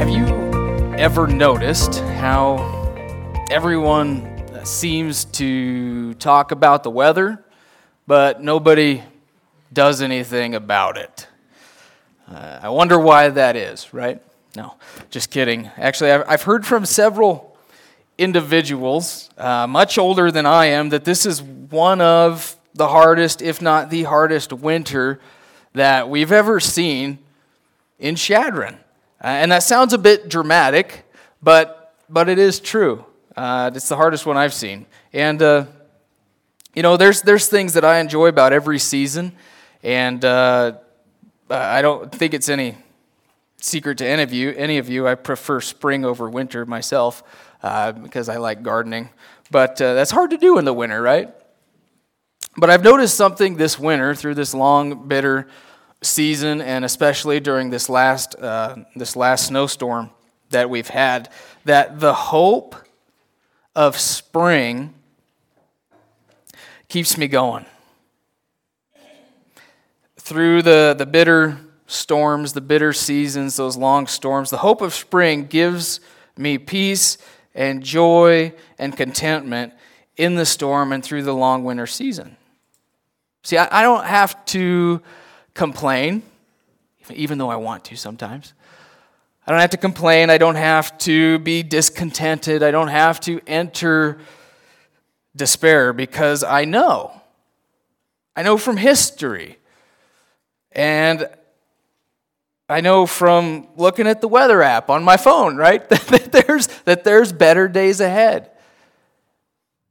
Have you ever noticed how everyone seems to talk about the weather, but nobody does anything about it? Uh, I wonder why that is, right? No, just kidding. Actually, I've heard from several individuals, uh, much older than I am, that this is one of the hardest, if not the hardest, winter that we've ever seen in Chadron. Uh, and that sounds a bit dramatic, but, but it is true. Uh, it's the hardest one I've seen. And, uh, you know, there's, there's things that I enjoy about every season, and uh, I don't think it's any secret to any of you. Any of you, I prefer spring over winter myself uh, because I like gardening. But uh, that's hard to do in the winter, right? But I've noticed something this winter through this long, bitter season, and especially during this last, uh, this last snowstorm that we've had, that the hope of spring keeps me going. Through the, the bitter storms, the bitter seasons, those long storms, the hope of spring gives me peace and joy and contentment in the storm and through the long winter season. See, I, I don't have to complain, even though I want to sometimes. I don't have to complain. I don't have to be discontented. I don't have to enter despair because I know. I know from history. And I know from looking at the weather app on my phone, right? that, there's, that there's better days ahead.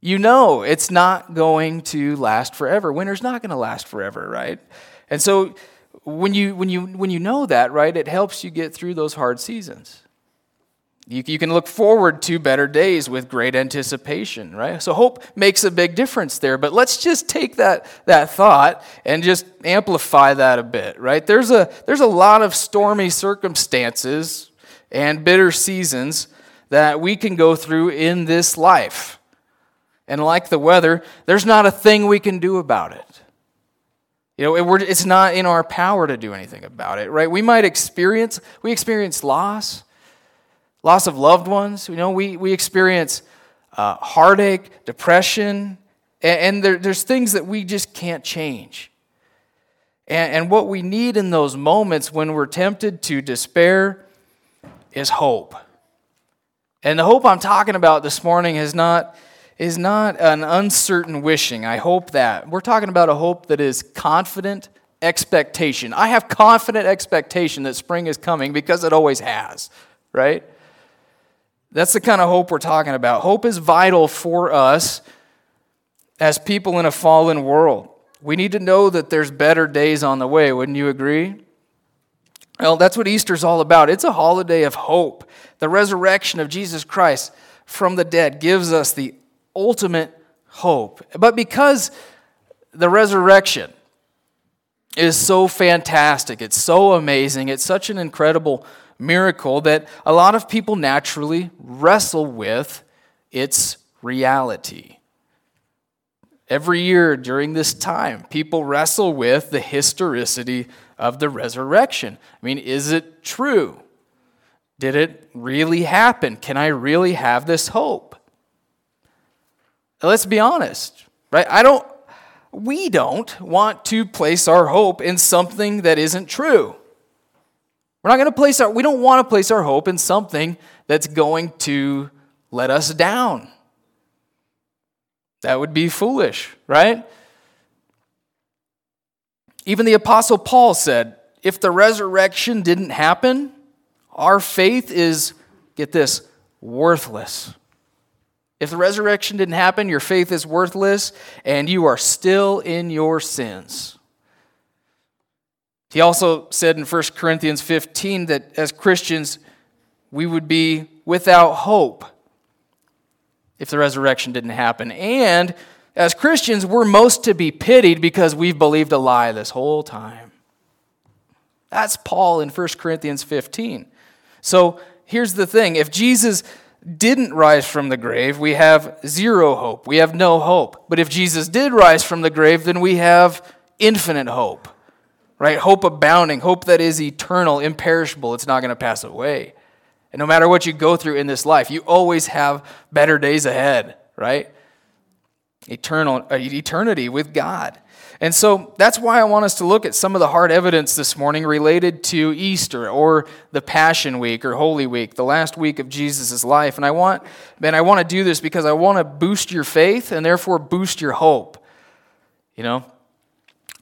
You know it's not going to last forever. Winter's not going to last forever, right? And so when you, when you, when you know that, right, it helps you get through those hard seasons. You, you can look forward to better days with great anticipation, right? So hope makes a big difference there. But let's just take that, that thought and just amplify that a bit, right? There's a, there's a lot of stormy circumstances and bitter seasons that we can go through in this life. And like the weather, there's not a thing we can do about it. You know, it's not in our power to do anything about it, right? We might experience, we experience loss, loss of loved ones. You know, we, we experience uh, heartache, depression, and, and there, there's things that we just can't change. And, and what we need in those moments when we're tempted to despair is hope. And the hope I'm talking about this morning is not is not an uncertain wishing. I hope that. We're talking about a hope that is confident expectation. I have confident expectation that spring is coming because it always has, right? That's the kind of hope we're talking about. Hope is vital for us as people in a fallen world. We need to know that there's better days on the way, wouldn't you agree? Well, that's what Easter's all about. It's a holiday of hope. The resurrection of Jesus Christ from the dead gives us the ultimate hope. But because the resurrection is so fantastic, it's so amazing, it's such an incredible miracle that a lot of people naturally wrestle with its reality. Every year during this time, people wrestle with the historicity of the resurrection. I mean, is it true? Did it really happen? Can I really have this hope? Let's be honest, right? I don't, we don't want to place our hope in something that isn't true. We're not going to place our, we don't want to place our hope in something that's going to let us down. That would be foolish, right? Even the Apostle Paul said, if the resurrection didn't happen, our faith is, get this, worthless. If the resurrection didn't happen, your faith is worthless and you are still in your sins. He also said in 1 Corinthians 15 that as Christians, we would be without hope if the resurrection didn't happen. And as Christians, we're most to be pitied because we've believed a lie this whole time. That's Paul in 1 Corinthians 15. So here's the thing if Jesus didn't rise from the grave, we have zero hope. We have no hope. But if Jesus did rise from the grave, then we have infinite hope, right? Hope abounding, hope that is eternal, imperishable. It's not going to pass away. And no matter what you go through in this life, you always have better days ahead, right? Eternal, uh, eternity with God. And so that's why I want us to look at some of the hard evidence this morning related to Easter or the Passion Week or Holy Week, the last week of Jesus' life. And I want, man, I want to do this because I want to boost your faith and therefore boost your hope. You know,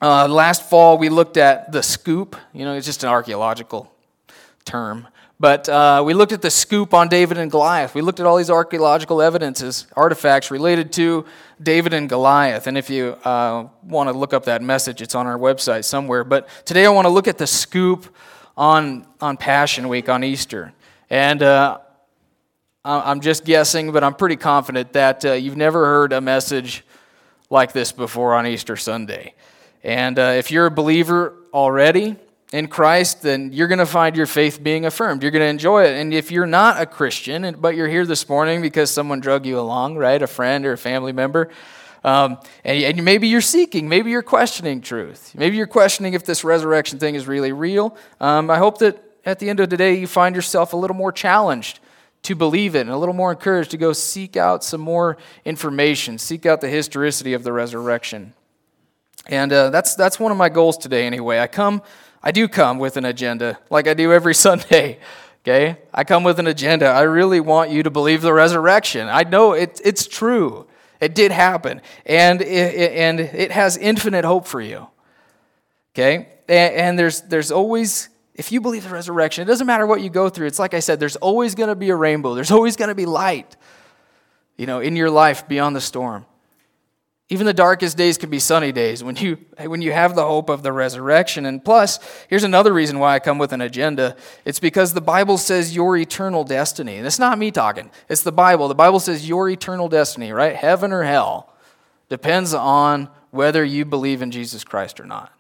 uh, last fall we looked at the scoop. You know, it's just an archaeological term. But uh, we looked at the scoop on David and Goliath. We looked at all these archaeological evidences, artifacts related to David and Goliath. And if you uh, want to look up that message, it's on our website somewhere. But today I want to look at the scoop on, on Passion Week on Easter. And uh, I'm just guessing, but I'm pretty confident that uh, you've never heard a message like this before on Easter Sunday. And uh, if you're a believer already, in Christ, then you're going to find your faith being affirmed. You're going to enjoy it. And if you're not a Christian, but you're here this morning because someone drug you along, right, a friend or a family member, um, and, and maybe you're seeking, maybe you're questioning truth, maybe you're questioning if this resurrection thing is really real. Um, I hope that at the end of the day, you find yourself a little more challenged to believe it and a little more encouraged to go seek out some more information, seek out the historicity of the resurrection. And uh, that's, that's one of my goals today, anyway. I come I do come with an agenda, like I do every Sunday. Okay? I come with an agenda. I really want you to believe the resurrection. I know it, it's true. It did happen. And it, and it has infinite hope for you. Okay? And, and there's, there's always, if you believe the resurrection, it doesn't matter what you go through. It's like I said, there's always going to be a rainbow, there's always going to be light, you know, in your life beyond the storm. Even the darkest days can be sunny days when you, when you have the hope of the resurrection. And plus, here's another reason why I come with an agenda. It's because the Bible says your eternal destiny. And it's not me talking, it's the Bible. The Bible says your eternal destiny, right? Heaven or hell, depends on whether you believe in Jesus Christ or not.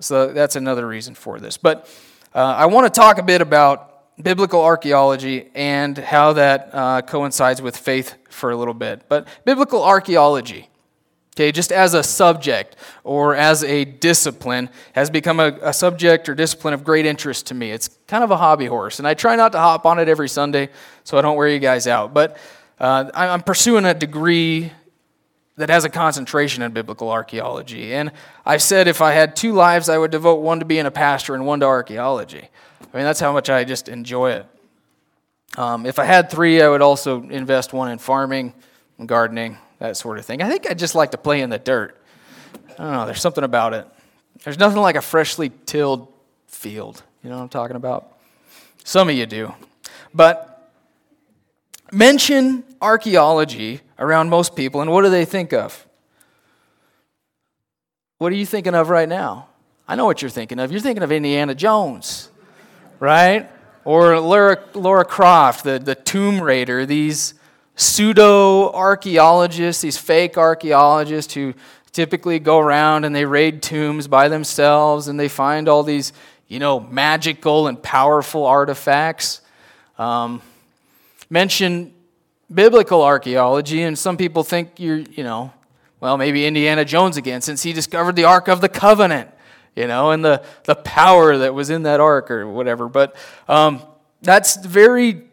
So that's another reason for this. But uh, I want to talk a bit about biblical archaeology and how that uh, coincides with faith for a little bit. But biblical archaeology okay, just as a subject or as a discipline, has become a, a, subject or discipline of great interest to me. It's kind of a hobby horse, and I try not to hop on it every Sunday so I don't wear you guys out. But uh, I'm pursuing a degree that has a concentration in biblical archaeology. And I've said if I had two lives, I would devote one to being a pastor and one to archaeology. I mean, that's how much I just enjoy it. Um, if I had three, I would also invest one in farming and gardening that sort of thing. I think I just like to play in the dirt. I don't know, there's something about it. There's nothing like a freshly tilled field. You know what I'm talking about? Some of you do. But mention archaeology around most people, and what do they think of? What are you thinking of right now? I know what you're thinking of. You're thinking of Indiana Jones, right? Or Laura, Laura Croft, the, the Tomb Raider, these pseudo archaeologists, these fake archaeologists who typically go around and they raid tombs by themselves and they find all these, you know, magical and powerful artifacts. Um, mention biblical archaeology, and some people think you're, you know, well, maybe Indiana Jones again, since he discovered the Ark of the Covenant, you know, and the, the power that was in that ark or whatever. But um, that's very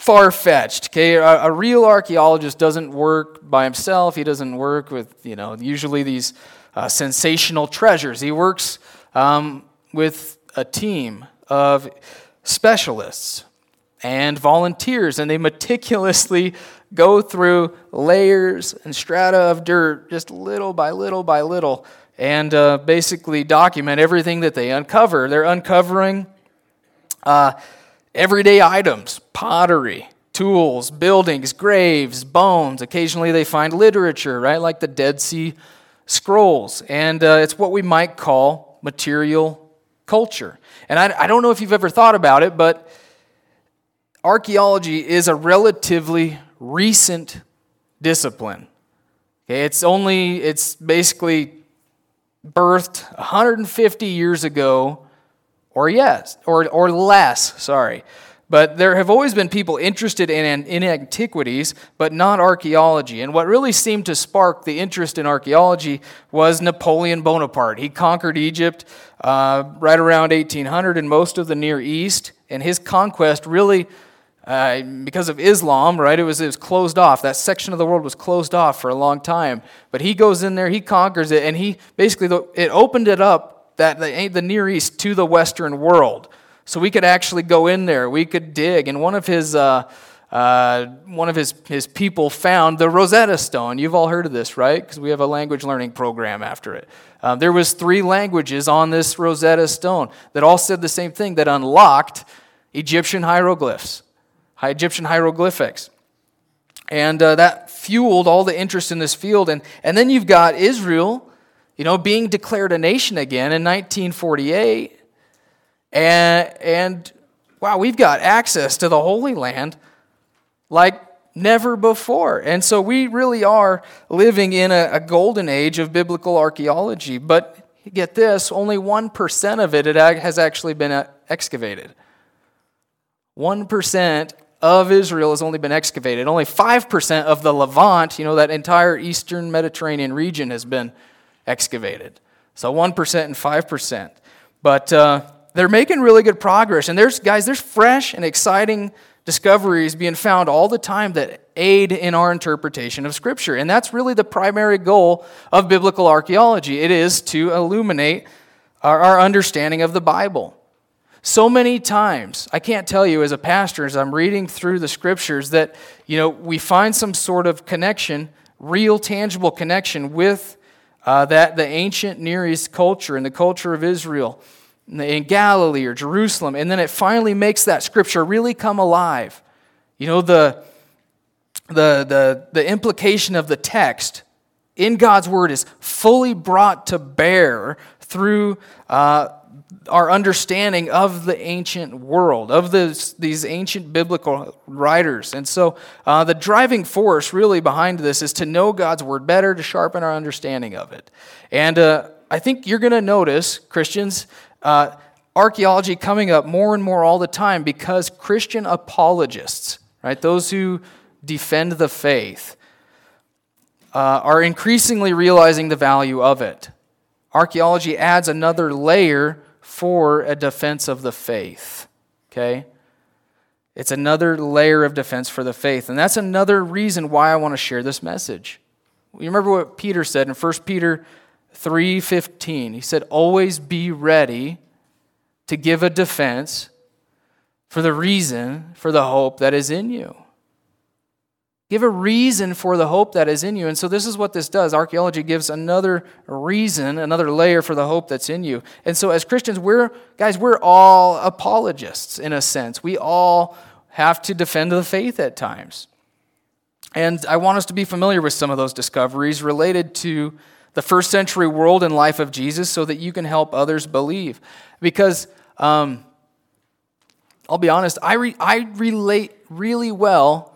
far fetched. Okay, a, a, real archaeologist doesn't work by himself. He doesn't work with you know usually these uh, sensational treasures. He works um, with a team of specialists and volunteers, and they meticulously go through layers and strata of dirt, just little by little by little, and uh, basically document everything that they uncover. They're uncovering. Uh, everyday items, pottery, tools, buildings, graves, bones. Occasionally they find literature, right, like the Dead Sea Scrolls. And uh, it's what we might call material culture. And I, I don't know if you've ever thought about it, but archaeology is a relatively recent discipline. Okay, it's only, it's basically birthed 150 years ago, or yes, or, or less, sorry. But there have always been people interested in, in antiquities, but not archaeology. And what really seemed to spark the interest in archaeology was Napoleon Bonaparte. He conquered Egypt uh, right around 1800 and most of the Near East, and his conquest really uh, because of Islam, right? It was, it was closed off. That section of the world was closed off for a long time. But he goes in there, he conquers it, and he basically, it opened it up, that the, the Near East, to the Western world. So we could actually go in there, we could dig. And one of his, uh, uh, one of his, his people found the Rosetta Stone. You've all heard of this, right? Because we have a language learning program after it. Um, there was three languages on this Rosetta Stone that all said the same thing, that unlocked Egyptian hieroglyphs. Egyptian hieroglyphics. And uh, that fueled all the interest in this field. And, and then you've got Israel, you know, being declared a nation again in 1948. And, and wow, we've got access to the Holy Land like never before. And so we really are living in a, a golden age of biblical archaeology. But get this only 1% of it has actually been uh, excavated. 1% of Israel has only been excavated. Only 5% of the Levant, you know, that entire eastern Mediterranean region, has been excavated. So 1% and 5%. But uh, they're making really good progress. And there's, guys, there's fresh and exciting discoveries being found all the time that aid in our interpretation of Scripture. And that's really the primary goal of biblical archaeology it is to illuminate our, our understanding of the Bible. So many times, I can't tell you as a pastor, as I'm reading through the scriptures, that you know we find some sort of connection, real, tangible connection with uh, that the ancient Near East culture and the culture of Israel in Galilee or Jerusalem, and then it finally makes that scripture really come alive. You know the the the, the implication of the text in God's word is fully brought to bear through. Uh, our understanding of the ancient world, of this, these ancient biblical writers. And so uh, the driving force really behind this is to know God's word better, to sharpen our understanding of it. And uh, I think you're going to notice, Christians, uh, archaeology coming up more and more all the time because Christian apologists, right, those who defend the faith, uh, are increasingly realizing the value of it. Archaeology adds another layer for a defense of the faith. Okay? It's another layer of defense for the faith. And that's another reason why I want to share this message. You remember what Peter said in 1 Peter 3:15. He said, "Always be ready to give a defense for the reason for the hope that is in you." Give a reason for the hope that is in you. And so, this is what this does. Archaeology gives another reason, another layer for the hope that's in you. And so, as Christians, we're, guys, we're all apologists in a sense. We all have to defend the faith at times. And I want us to be familiar with some of those discoveries related to the first century world and life of Jesus so that you can help others believe. Because, um, I'll be honest, I, re- I relate really well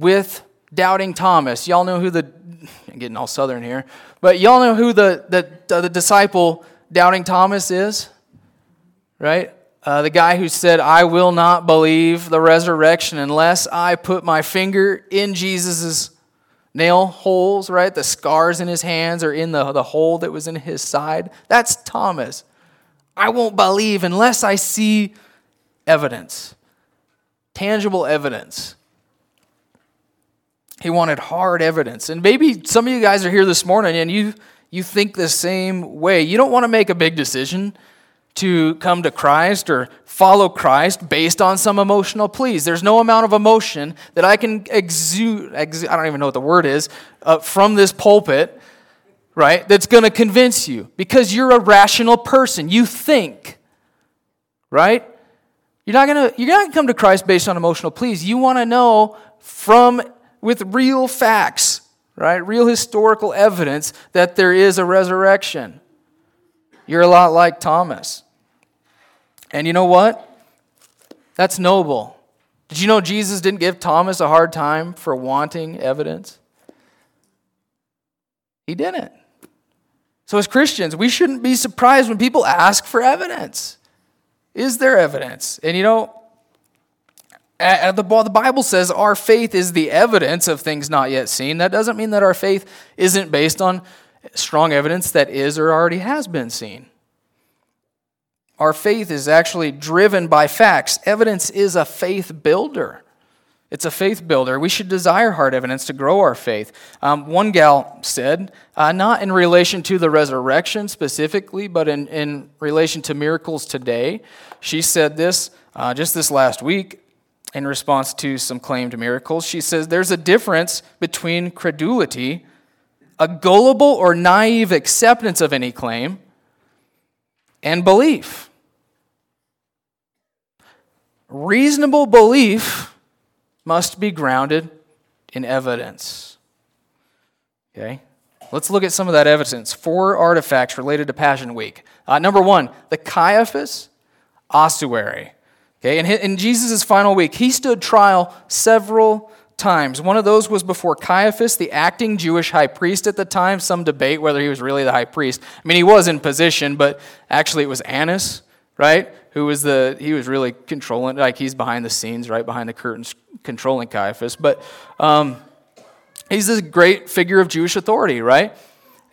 with doubting Thomas. Y'all know who the, I'm getting all southern here, but y'all know who the, the, the disciple doubting Thomas is? Right? Uh, the guy who said, I will not believe the resurrection unless I put my finger in Jesus' nail holes, right? The scars in his hands or in the, the hole that was in his side. That's Thomas. I won't believe unless I see evidence, tangible evidence. He wanted hard evidence. And maybe some of you guys are here this morning and you, you think the same way. You don't want to make a big decision to come to Christ or follow Christ based on some emotional pleas. There's no amount of emotion that I can exude, I don't even know what the word is, uh, from this pulpit, right, that's going to convince you because you're a rational person. You think, right? You're not going to you're not going to come to Christ based on emotional pleas. You want to know from with real facts, right? Real historical evidence that there is a resurrection. You're a lot like Thomas. And you know what? That's noble. Did you know Jesus didn't give Thomas a hard time for wanting evidence? He didn't. So, as Christians, we shouldn't be surprised when people ask for evidence. Is there evidence? And you know, the Bible says our faith is the evidence of things not yet seen. That doesn't mean that our faith isn't based on strong evidence that is or already has been seen. Our faith is actually driven by facts. Evidence is a faith builder. It's a faith builder. We should desire hard evidence to grow our faith. Um, one gal said, uh, not in relation to the resurrection specifically, but in, in relation to miracles today. She said this uh, just this last week in response to some claimed miracles. She says, There's a difference between credulity, a gullible or naive acceptance of any claim, and belief. Reasonable belief must be grounded in evidence. Okay? Let's look at some of that evidence. Four artifacts related to Passion Week. Uh, number one, the Caiaphas ossuary. Okay, in, in Jesus' final week, he stood trial several times. One of those was before Caiaphas, the acting Jewish high priest at the time. Some debate whether he was really the high priest. I mean, he was in position, but actually it was Annas, right? who was the, he was really controlling, like he's behind the scenes, right behind the curtains, controlling Caiaphas. But um, he's this great figure of Jewish authority, right?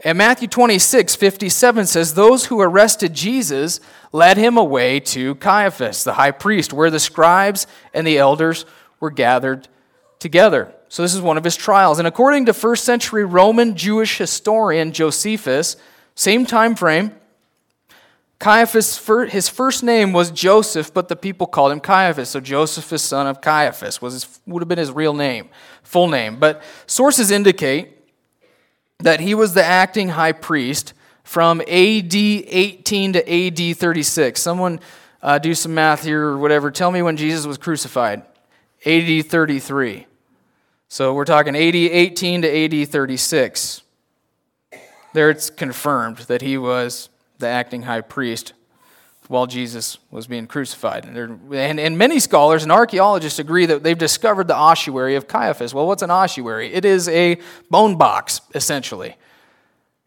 And Matthew 26, 57 says, Those who arrested Jesus led him away to Caiaphas, the high priest, where the scribes and the elders were gathered together. So this is one of his trials. And according to first century Roman Jewish historian Josephus, same time frame, Caiaphas, his first name was Joseph, but the people called him Caiaphas. So Joseph, son of Caiaphas, was his, would have been his real name, full name. But sources indicate that he was the acting high priest from AD 18 to AD 36. Someone uh, do some math here or whatever. Tell me when Jesus was crucified. AD 33. So we're talking AD 18 to AD 36. There it's confirmed that he was the acting high priest while Jesus was being crucified. And, and, and, many scholars and archaeologists agree that they've discovered the ossuary of Caiaphas. Well, what's an ossuary? It is a bone box, essentially.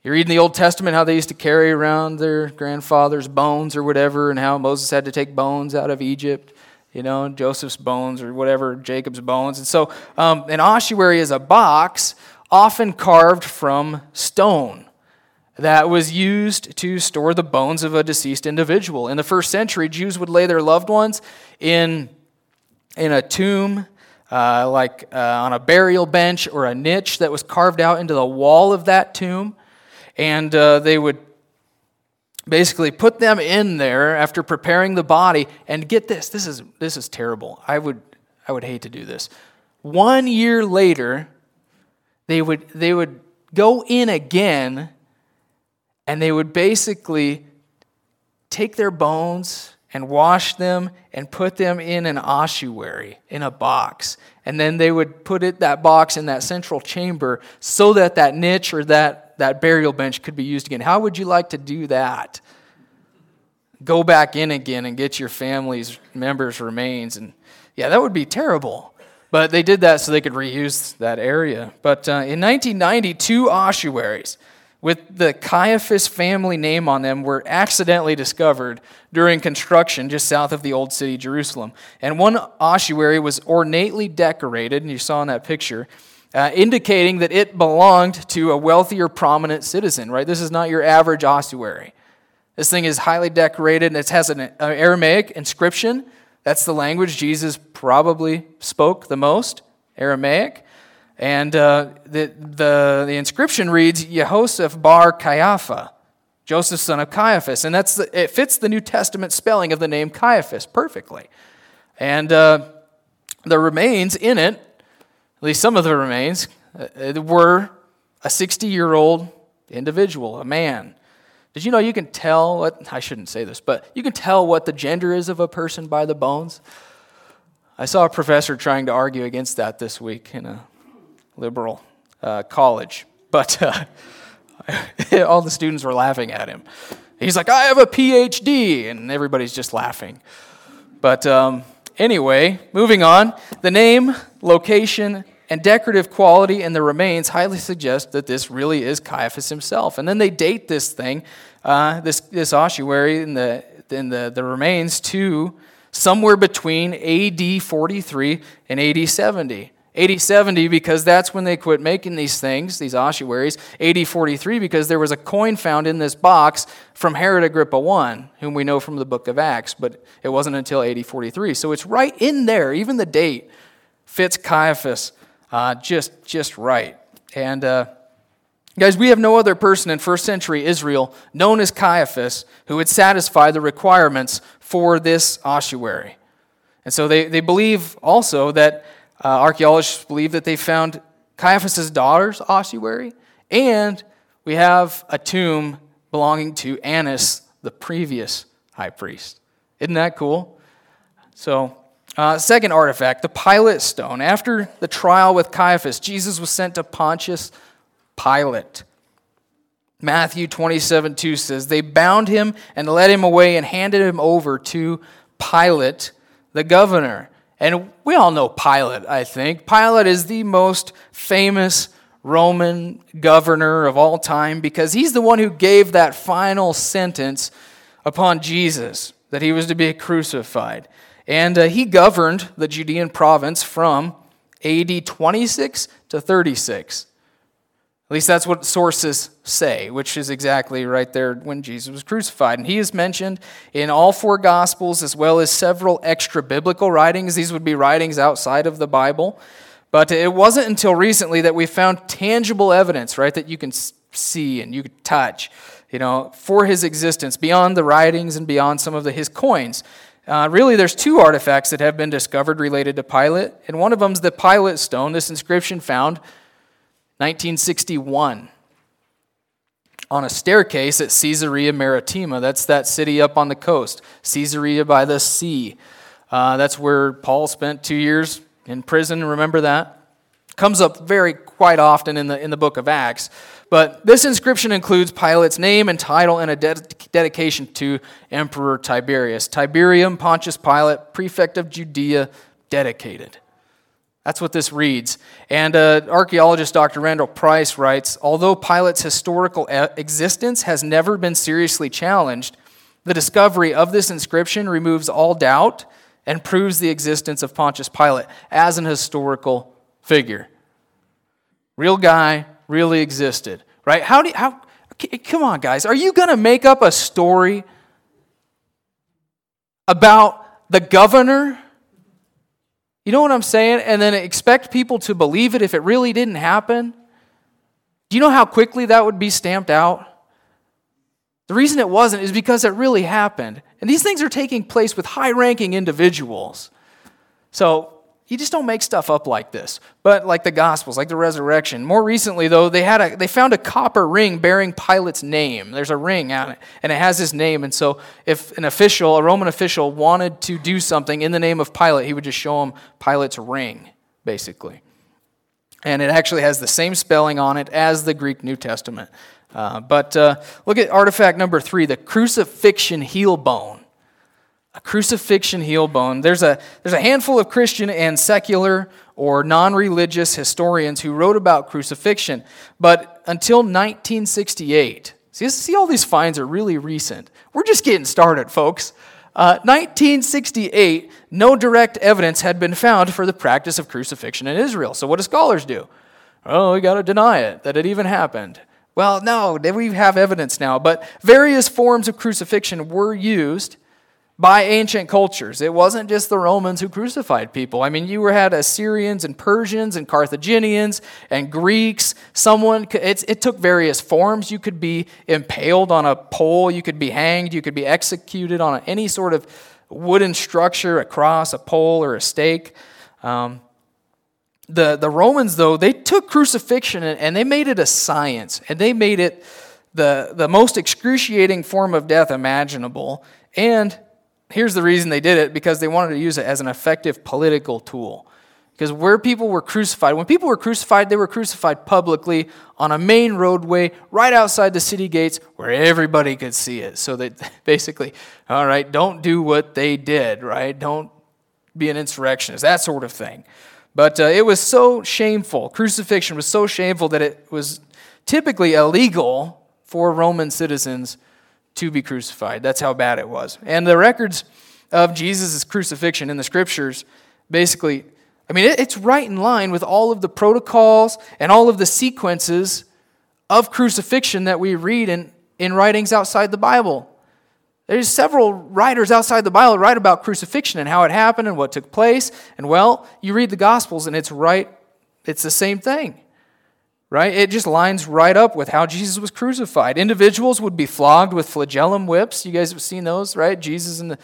You read in the Old Testament how they used to carry around their grandfather's bones or whatever, and how Moses had to take bones out of Egypt, you know, Joseph's bones or whatever, Jacob's bones. And so um, an ossuary is a box often carved from stone that was used to store the bones of a deceased individual. In the first century, Jews would lay their loved ones in, in a tomb, uh, like uh, on a burial bench or a niche that was carved out into the wall of that tomb. And uh, they would basically put them in there after preparing the body. And get this this is, this is terrible. I would, I would hate to do this. One year later, they would, they would go in again and they would basically take their bones and wash them and put them in an ossuary, in a box. And then they would put it, that box in that central chamber so that that niche or that, that burial bench could be used again. How would you like to do that? Go back in again and get your family's members' remains. And yeah, that would be terrible. But they did that so they could reuse that area. But uh, in 1990, two ossuaries with the Caiaphas family name on them were accidentally discovered during construction just south of the old city, Jerusalem. And one ossuary was ornately decorated, and you saw in that picture, uh, indicating that it belonged to a wealthy or prominent citizen, right? This is not your average ossuary. This thing is highly decorated, and it has an Aramaic inscription. That's the language Jesus probably spoke the most, Aramaic. And uh, the, the, the inscription reads Yehoseph bar Caiapha, Joseph son of Caiaphas. And that's the, it fits the New Testament spelling of the name Caiaphas perfectly. And uh, the remains in it, at least some of the remains, uh, were a 60 year old individual, a man. Did you know you can tell what, I shouldn't say this, but you can tell what the gender is of a person by the bones? I saw a professor trying to argue against that this week in a liberal uh, college. But uh, all the students were laughing at him. He's like, I have a PhD. And everybody's just laughing. But um, anyway, moving on. The name, location, and decorative quality in the remains highly suggest that this really is Caiaphas himself. And then they date this thing, uh, this, this ossuary in, the, in the, the remains to somewhere between AD 43 and AD 70. AD 70 because that's when they quit making these things, these ossuaries. AD 43 because there was a coin found in this box from Herod Agrippa I, whom we know from the book of Acts, but it wasn't until AD 43. So it's right in there. Even the date fits Caiaphas uh, just, just right. And uh, guys, we have no other person in first century Israel known as Caiaphas who would satisfy the requirements for this ossuary. And so they, they believe also that uh, archaeologists believe that they found Caiaphas' daughter's ossuary, and we have a tomb belonging to Annas, the previous high priest. Isn't that cool? So uh, second artifact, the Pilate stone. After the trial with Caiaphas, Jesus was sent to Pontius Pilate. Matthew 27 2 says, They bound him and led him away and handed him over to Pilate, the governor. And we all know Pilate, I think. Pilate is the most famous Roman governor of all time because he's the one who gave that final sentence upon Jesus that he was to be crucified. And uh, he governed the Judean province from AD 26 to 36. At least that's what sources say, which is exactly right there when Jesus was crucified. And he is mentioned in all four Gospels as well as several extra biblical writings. These would be writings outside of the Bible. But it wasn't until recently that we found tangible evidence, right, that you can see and you can touch, you know, for his existence beyond the writings and beyond some of the, his coins. Uh, really, there's two artifacts that have been discovered related to Pilate, and one of them is the Pilate stone, this inscription found 1961 on a staircase at Caesarea Maritima. That's that city up on the coast, Caesarea by the sea. Uh, that's where Paul spent two years in prison. Remember that? Comes up very quite often in the, in the book of Acts. But this inscription includes Pilate's name and title and a de- dedication to Emperor Tiberius. Tiberium Pontius Pilate, prefect of Judea, dedicated. That's what this reads. And uh, archaeologist Dr. Randall Price writes Although Pilate's historical existence has never been seriously challenged, the discovery of this inscription removes all doubt and proves the existence of Pontius Pilate as an historical figure. Real guy, really existed, right? How do you, how, come on, guys. Are you going to make up a story about the governor? You know what I'm saying? And then expect people to believe it if it really didn't happen? Do you know how quickly that would be stamped out? The reason it wasn't is because it really happened. And these things are taking place with high ranking individuals. So you just don't make stuff up like this. But like the Gospels, like the resurrection. More recently, though, they, had a, they found a copper ring bearing Pilate's name. There's a ring on it, and it has his name. And so if an official, a Roman official, wanted to do something in the name of Pilate, he would just show him Pilate's ring, basically. And it actually has the same spelling on it as the Greek New Testament. Uh, but uh, look at artifact number three the crucifixion heel bone a crucifixion heel bone. There's a, there's a handful of Christian and secular or non religious historians who wrote about crucifixion, but until 1968, see, see, all these finds are really recent. We're just getting started, folks. Uh, 1968, no direct evidence had been found for the practice of crucifixion in Israel. So, what do scholars do? Oh, we got to deny it, that it even happened. Well, no, we have evidence now, but various forms of crucifixion were used by ancient cultures. It wasn't just the Romans who crucified people. I mean, you had Assyrians and Persians and Carthaginians and Greeks. Someone, it took various forms. You could be impaled on a pole, you could be hanged, you could be executed on any sort of wooden structure, a cross, a pole, or a stake. Um, the, the Romans, though, they took crucifixion and they made it a science, and they made it the, the most excruciating form of death imaginable. And here's the reason they did it because they wanted to use it as an effective political tool. Because where people were crucified, when people were crucified, they were crucified publicly on a main roadway right outside the city gates where everybody could see it. So that basically, all right, don't do what they did, right? Don't be an insurrectionist, that sort of thing. But uh, it was so shameful. Crucifixion was so shameful that it was typically illegal for Roman citizens to be crucified. That's how bad it was. And the records of Jesus' crucifixion in the scriptures basically I mean, it's right in line with all of the protocols and all of the sequences of crucifixion that we read in, in writings outside the Bible. There's several writers outside the Bible write about crucifixion and how it happened and what took place. And well, you read the Gospels and it's right, it's the same thing. Right? It just lines right up with how Jesus was crucified. Individuals would be flogged with flagellum whips. You guys have seen those, right? Jesus in the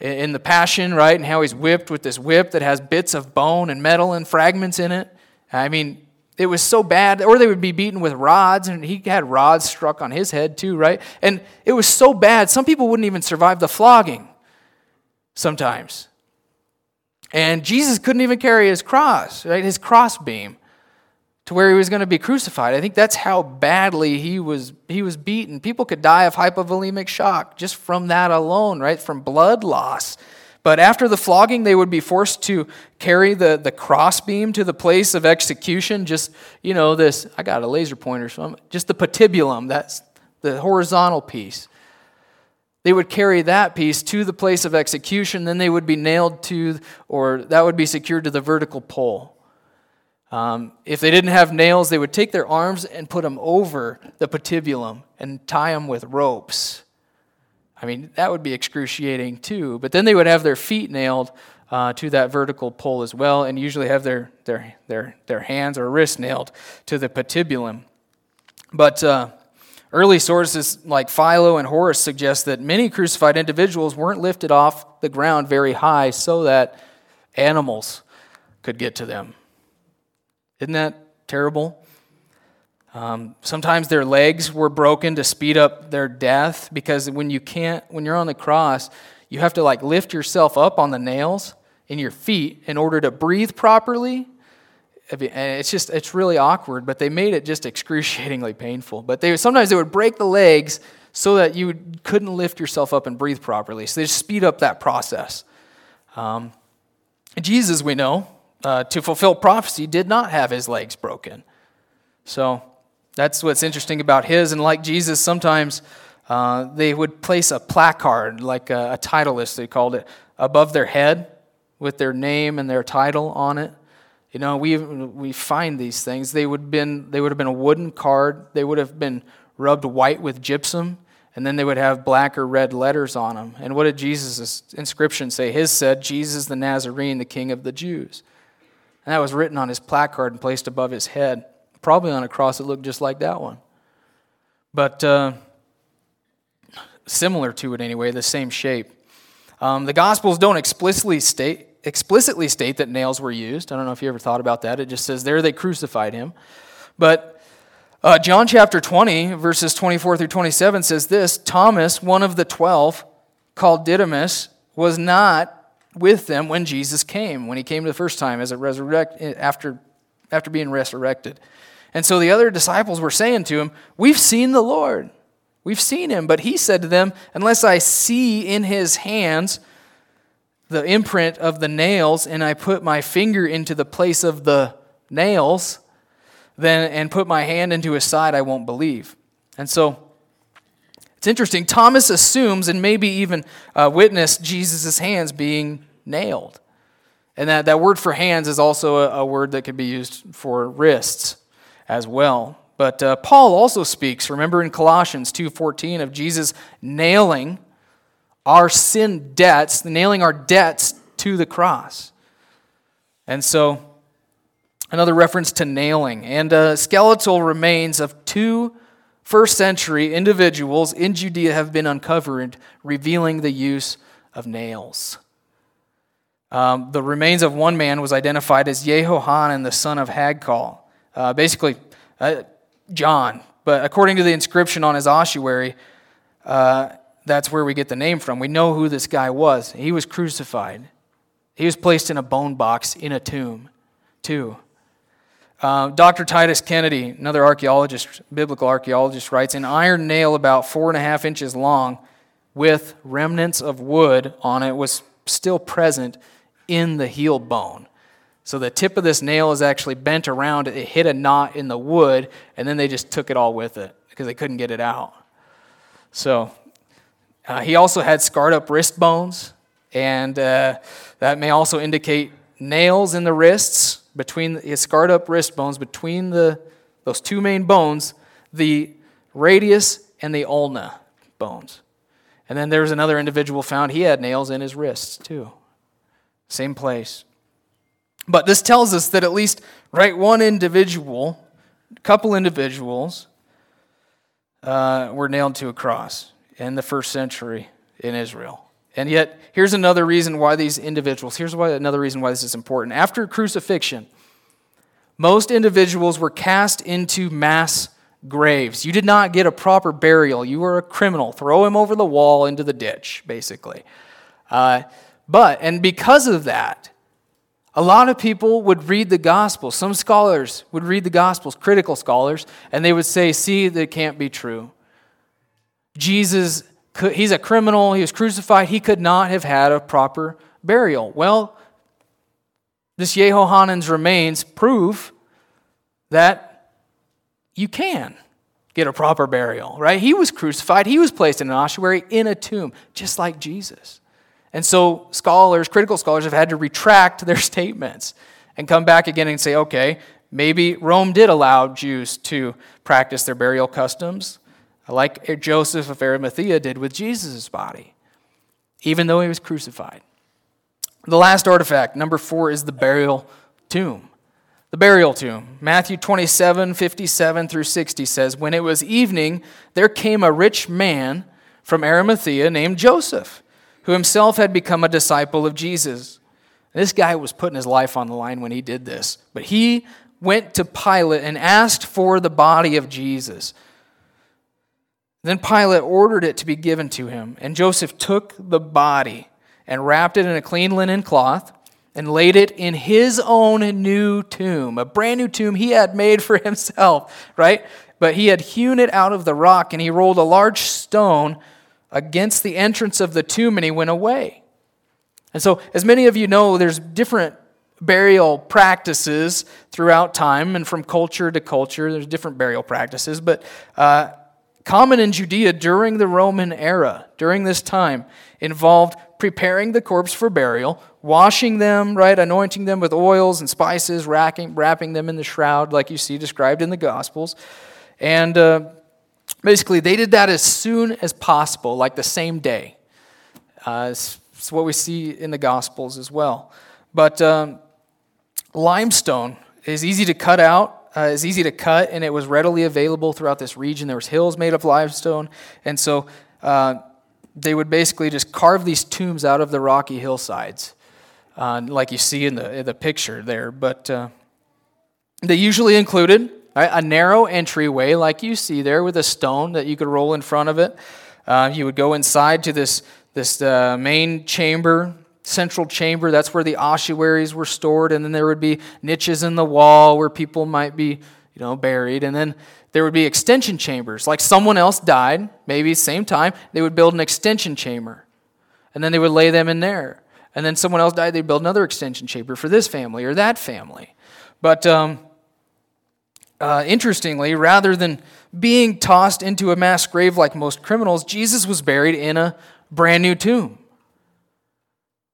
in the Passion, right? And how he's whipped with this whip that has bits of bone and metal and fragments in it. I mean, it was so bad. Or they would be beaten with rods, and he had rods struck on his head too, right? And it was so bad, some people wouldn't even survive the flogging sometimes. And Jesus couldn't even carry his cross, right? His cross beam to where he was going to be crucified. I think that's how badly he was, he was beaten. People could die of hypovolemic shock just from that alone, right? From blood loss. But after the flogging, they would be forced to carry the, the crossbeam to the place of execution. Just, you know, this, I got a laser pointer, so I'm, just the patibulum, that's the horizontal piece. They would carry that piece to the place of execution, then they would be nailed to, or that would be secured to the vertical pole. Um, if they didn't have nails, they would take their arms and put them over the patibulum and tie them with ropes. I mean, that would be excruciating too. But then they would have their feet nailed uh, to that vertical pole as well, and usually have their, their, their, their hands or wrists nailed to the patibulum. But uh, early sources like Philo and Horace suggest that many crucified individuals weren't lifted off the ground very high so that animals could get to them. Isn't that terrible? Um, sometimes their legs were broken to speed up their death because when you can't, when you're on the cross, you have to like lift yourself up on the nails in your feet in order to breathe properly. And it's just, it's really awkward, but they made it just excruciatingly painful. But they sometimes they would break the legs so that you couldn't lift yourself up and breathe properly. So they just speed up that process. Um, Jesus, we know, uh, to fulfill prophecy, did not have his legs broken. So that's what's interesting about his. And like Jesus, sometimes uh, they would place a placard, like a, a titulus, they called it, above their head with their name and their title on it. You know, we, we find these things. They would, been, they would have been a wooden card, they would have been rubbed white with gypsum, and then they would have black or red letters on them. And what did Jesus' inscription say? His said, Jesus the Nazarene, the King of the Jews. And that was written on his placard and placed above his head, probably on a cross that looked just like that one. But uh, similar to it anyway, the same shape. Um, the Gospels don't explicitly state, explicitly state that nails were used. I don't know if you ever thought about that. It just says there they crucified him. But uh, John chapter 20, verses 24 through 27 says this Thomas, one of the twelve, called Didymus, was not with them when Jesus came, when he came the first time as a resurrect after, after being resurrected. And so the other disciples were saying to him, We've seen the Lord. We've seen him. But he said to them, Unless I see in his hands the imprint of the nails, and I put my finger into the place of the nails, then and put my hand into his side, I won't believe. And so it's interesting. Thomas assumes and maybe even uh, witnessed Jesus' hands being nailed. And that, that word for hands is also a, a word that could be used for wrists as well. But uh, Paul also speaks, remember in Colossians 2.14, of Jesus nailing our sin debts, nailing our debts to the cross. And so, another reference to nailing. And uh, skeletal remains of two first century individuals in Judea have been uncovered, revealing the use of nails. Um, the remains of one man was identified as Yehohanan, the son of Hakal. Uh, basically, uh, John. But according to the inscription on his ossuary, uh, that's where we get the name from. We know who this guy was. He was crucified. He was placed in a bone box in a tomb, too. Uh, Dr. Titus Kennedy, another archaeologist, biblical archaeologist, writes an iron nail about four and a half inches long with remnants of wood on it was still present in the heel bone. So the tip of this nail is actually bent around, it hit a knot in the wood, and then they just took it all with it because they couldn't get it out. So uh, he also had scarred up wrist bones, and uh, that may also indicate nails in the wrists between his scarred up wrist bones, between the, those two main bones, the radius and the ulna bones. And then there was another individual found, he had nails in his wrists too. Same place. But this tells us that at least, right, one individual, couple individuals, uh, were nailed to a cross in the first century in Israel. And yet, here's another reason why these individuals, here's why another reason why this is important. After crucifixion, most individuals were cast into mass graves. You did not get a proper burial. You were a criminal. Throw him over the wall into the ditch, basically. Uh, but, and because of that, a lot of people would read the Gospels. Some scholars would read the Gospels, critical scholars, and they would say, see, that can't be true. Jesus he's a criminal, he was crucified, he could not have had a proper burial. Well, this Yehohanan's remains prove that you can get a proper burial, right? He was crucified, he was placed in an ossuary in a tomb, just like Jesus. And so scholars, critical scholars, have had to retract their statements and come back again and say, okay, maybe Rome did allow Jews to practice their burial customs like Joseph of Arimathea did with Jesus' body, even though he was crucified. The last artifact, number four, is the burial tomb. The burial tomb. Matthew 27, 57 through 60 says, When it was evening, there came a rich man from Arimathea named Joseph, who himself had become a disciple of Jesus. This guy was putting his life on the line when he did this. But he went to Pilate and asked for the body of Jesus. Then Pilate ordered it to be given to him, and Joseph took the body and wrapped it in a clean linen cloth and laid it in his own new tomb, a brand new tomb he had made for himself, right? But he had hewn it out of the rock, and he rolled a large stone against the entrance of the tomb, and he went away. And so, as many of you know, there's different burial practices throughout time and from culture to culture. There's different burial practices, but uh, common in Judea during the Roman era, during this time, involved preparing the corpse for burial, washing them, right, anointing them with oils and spices, wrapping, wrapping them in the shroud, like you see described in the Gospels. And uh, basically, they did that as soon as possible, like the same day. Uh, it's, it's, what we see in the Gospels as well. But um, limestone is easy to cut out uh, is easy to cut, and it was readily available throughout this region. There was hills made of limestone, and so uh, they would basically just carve these tombs out of the rocky hillsides, uh, like you see in the in the picture there. But uh, they usually included right, a narrow entryway, like you see there, with a stone that you could roll in front of it. Uh, you would go inside to this this uh, main chamber central chamber. That's where the ossuaries were stored. And then there would be niches in the wall where people might be, you know, buried. And then there would be extension chambers. Like someone else died, maybe same time, they would build an extension chamber. And then they would lay them in there. And then someone else died, they'd build another extension chamber for this family or that family. But um, uh, interestingly, rather than being tossed into a mass grave like most criminals, Jesus was buried in a brand new tomb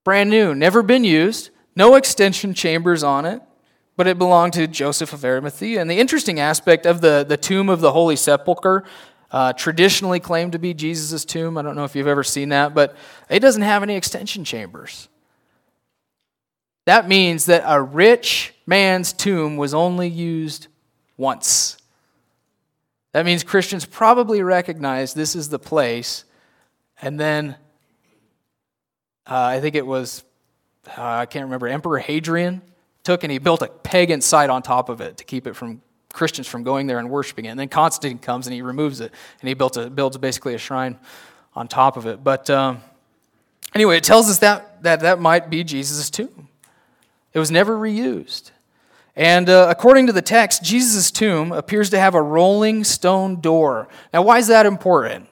brand new, never been used, no extension chambers on it, but it belonged to Joseph of Arimathea. And the interesting aspect of the, the tomb of the Holy Sepulchre, uh, traditionally claimed to be Jesus' tomb. I don't know if you've ever seen that, but it doesn't have any extension chambers. That means that a rich man's tomb was only used once. That means Christians probably recognize this is the place, and then uh, I think it was, uh, I can't remember, Emperor Hadrian took and he built a pagan site on top of it to keep it from Christians from going there and worshiping it. And then Constantine comes and he removes it and he built a, builds basically a shrine on top of it. But um, Anyway, it tells us that that, that might be Jesus' tomb. It was never reused. And uh, according to the text, Jesus' tomb appears to have a rolling stone door. Now, why is that important?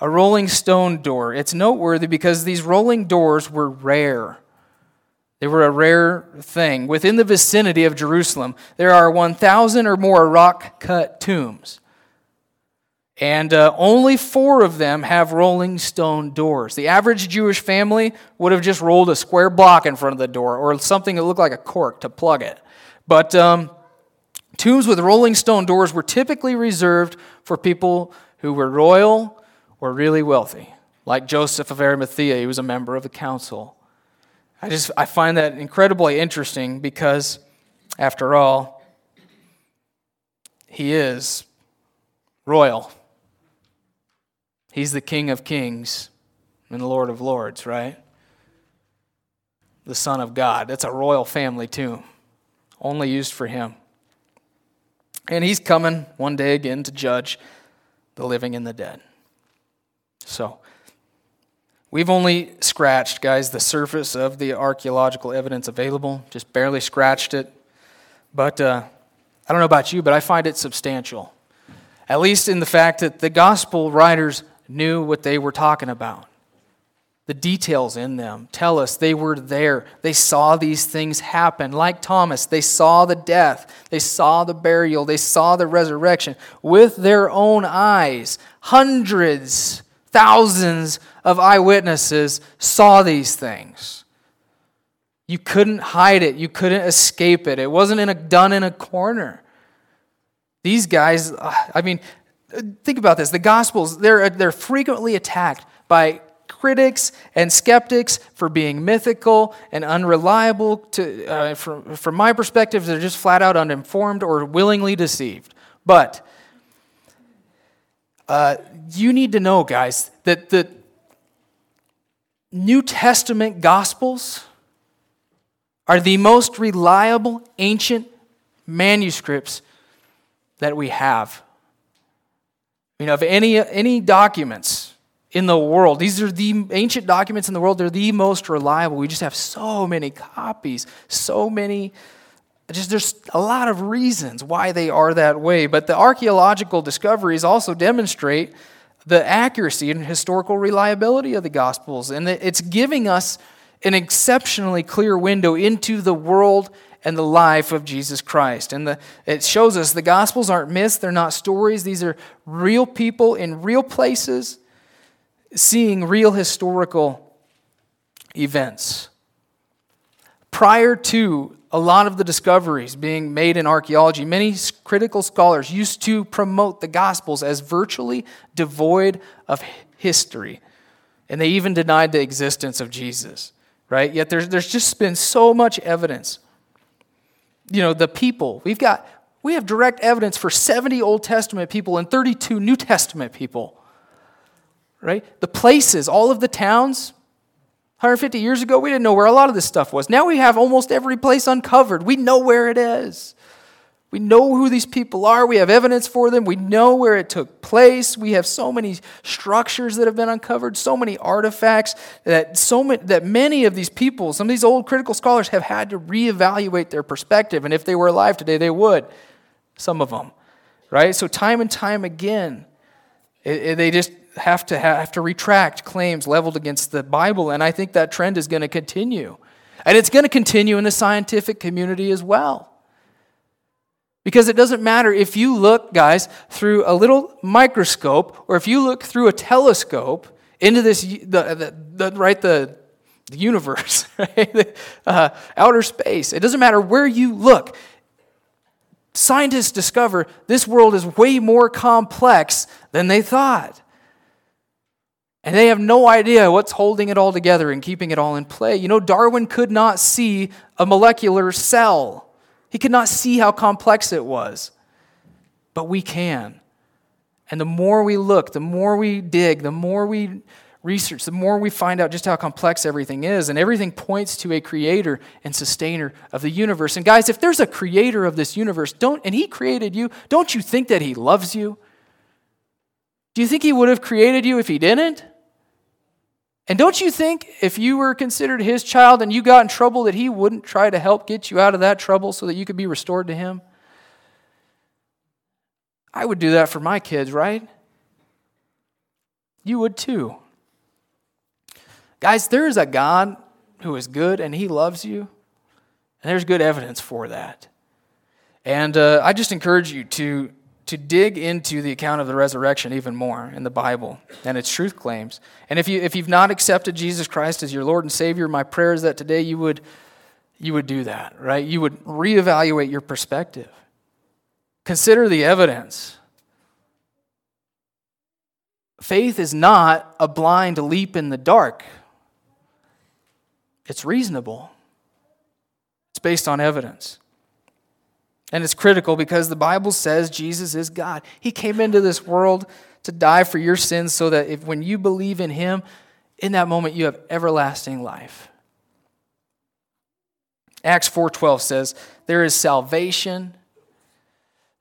A rolling stone door. It's noteworthy because these rolling doors were rare. They were a rare thing. Within the vicinity of Jerusalem, there are 1,000 or more rock cut tombs. And uh, only four of them have rolling stone doors. The average Jewish family would have just rolled a square block in front of the door or something that looked like a cork to plug it. But um, tombs with rolling stone doors were typically reserved for people who were royal or really wealthy, like Joseph of Arimathea. He was a member of the council. I just I find that incredibly interesting because, after all, he is royal. He's the King of Kings and the Lord of Lords, right? The Son of God. That's a royal family tomb only used for him. And he's coming one day again to judge the living and the dead. So, we've only scratched, guys, the surface of the archaeological evidence available, just barely scratched it. But uh, I don't know about you, but I find it substantial. At least in the fact that the gospel writers knew what they were talking about. The details in them tell us they were there. They saw these things happen. Like Thomas, they saw the death, they saw the burial, they saw the resurrection with their own eyes. Hundreds, thousands of eyewitnesses saw these things. You couldn't hide it, you couldn't escape it. It wasn't in a, done in a corner. These guys, I mean, think about this. The Gospels, they're, they're frequently attacked by critics and skeptics for being mythical and unreliable. To, uh, from, from my perspective, they're just flat out uninformed or willingly deceived. But uh, you need to know, guys, that the New Testament Gospels are the most reliable ancient manuscripts that we have. You know, of any, any documents in the world. These are the ancient documents in the world. They're the most reliable. We just have so many copies, so many. Just there's a lot of reasons why they are that way. But the archaeological discoveries also demonstrate the accuracy and historical reliability of the Gospels. And that it's giving us an exceptionally clear window into the world and the life of Jesus Christ. And the, it shows us the Gospels aren't myths, they're not stories. These are real people in real places seeing real historical events. Prior to a lot of the discoveries being made in archaeology, many critical scholars used to promote the Gospels as virtually devoid of history. And they even denied the existence of Jesus, right? Yet there's, there's just been so much evidence. You know, the people, we've got, we have direct evidence for 70 Old Testament people and 32 New Testament people right? The places, all of the towns. 150 years ago, we didn't know where a lot of this stuff was. Now we have almost every place uncovered. We know where it is. We know who these people are. We have evidence for them. We know where it took place. We have so many structures that have been uncovered, so many artifacts that so many, that many of these people, some of these old critical scholars have had to reevaluate their perspective. And if they were alive today, they would. Some of them, right? So time and time again, it, it, they just have to have to retract claims leveled against the Bible, and I think that trend is going to continue. And it's going to continue in the scientific community as well. Because it doesn't matter if you look, guys, through a little microscope or if you look through a telescope into this, the, the, the right, the, the universe, right? uh, outer space. It doesn't matter where you look. Scientists discover this world is way more complex than they thought. And they have no idea what's holding it all together and keeping it all in play. You know, Darwin could not see a molecular cell, he could not see how complex it was. But we can. And the more we look, the more we dig, the more we research, the more we find out just how complex everything is. And everything points to a creator and sustainer of the universe. And guys, if there's a creator of this universe, don't and he created you, don't you think that he loves you? Do you think he would have created you if he didn't? And don't you think if you were considered his child and you got in trouble that he wouldn't try to help get you out of that trouble so that you could be restored to him? I would do that for my kids, right? You would too. Guys, there is a God who is good and he loves you. And there's good evidence for that. And uh, I just encourage you to, to dig into the account of the resurrection even more in the Bible and its truth claims. And if, you, if you've not accepted Jesus Christ as your Lord and Savior, my prayer is that today you would, you would do that, right? You would reevaluate your perspective. Consider the evidence. Faith is not a blind leap in the dark. It's reasonable. It's based on evidence. And it's critical because the Bible says Jesus is God. He came into this world to die for your sins so that if when you believe in him, in that moment you have everlasting life. Acts 4:12 says, "There is salvation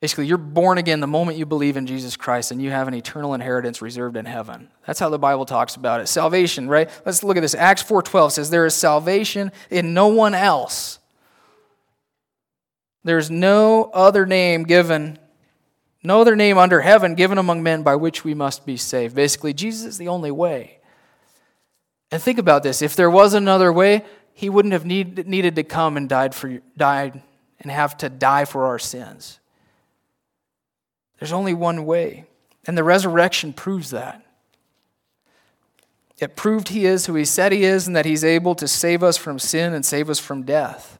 Basically, you're born again the moment you believe in Jesus Christ and you have an eternal inheritance reserved in heaven. That's how the Bible talks about it. Salvation, right? Let's look at this. Acts 4:12 says there is salvation in no one else. There's no other name given no other name under heaven given among men by which we must be saved. Basically, Jesus is the only way. And think about this. If there was another way, he wouldn't have need, needed to come and died for died and have to die for our sins. There's only one way. And the resurrection proves that. It proved he is who he said he is and that he's able to save us from sin and save us from death.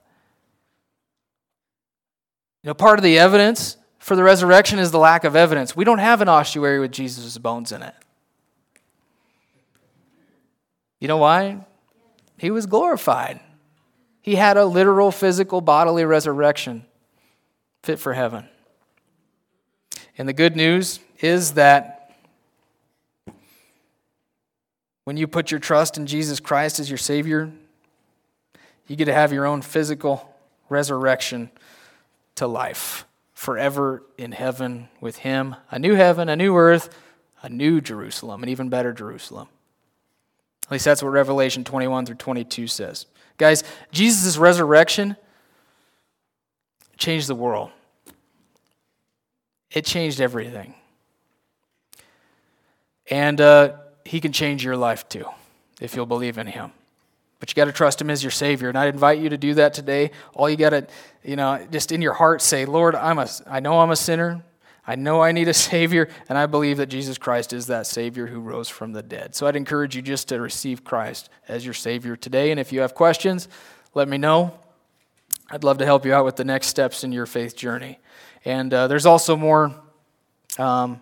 You know, part of the evidence for the resurrection is the lack of evidence. We don't have an ossuary with Jesus' bones in it. You know why? He was glorified. He had a literal, physical, bodily resurrection fit for heaven. And the good news is that when you put your trust in Jesus Christ as your Savior, you get to have your own physical resurrection to life forever in heaven with Him. A new heaven, a new earth, a new Jerusalem, an even better Jerusalem. At least that's what Revelation 21 through 22 says. Guys, Jesus' resurrection changed the world. It changed everything. And uh, He can change your life too if you'll believe in Him. But you got to trust Him as your Savior. And I invite you to do that today. All you got to, you know, just in your heart say, Lord, I'm a, I know I'm a sinner. I know I need a Savior, and I believe that Jesus Christ is that Savior who rose from the dead. So I'd encourage you just to receive Christ as your Savior today. And if you have questions, let me know. I'd love to help you out with the next steps in your faith journey. And uh, there's also more um,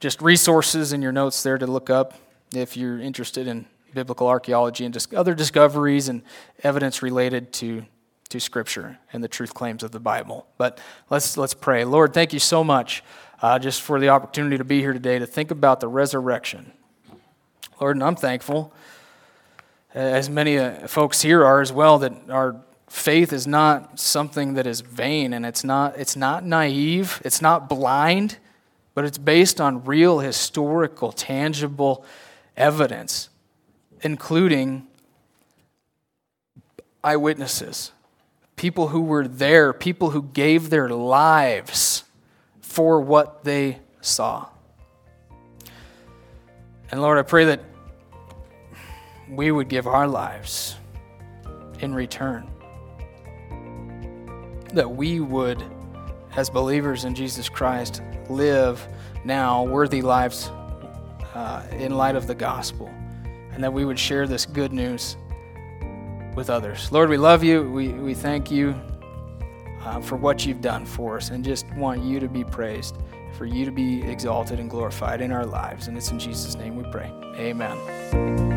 just resources in your notes there to look up if you're interested in biblical archaeology and just other discoveries and evidence related to, to Scripture and the truth claims of the Bible. But let's, let's pray. Lord, thank you so much uh, just for the opportunity to be here today to think about the resurrection. Lord, and I'm thankful, as many uh, folks here are as well, that our faith is not something that is vain and it's not, it's not naive, it's not blind, but it's based on real, historical, tangible evidence, including eyewitnesses, people who were there, people who gave their lives for what they saw. And Lord, I pray that we would give our lives in return that we would, as believers in Jesus Christ, live now worthy lives uh, in light of the gospel, and that we would share this good news with others. Lord, we love you. We, we thank you uh, for what you've done for us, and just want you to be praised, for you to be exalted and glorified in our lives. And it's in Jesus' name we pray. Amen.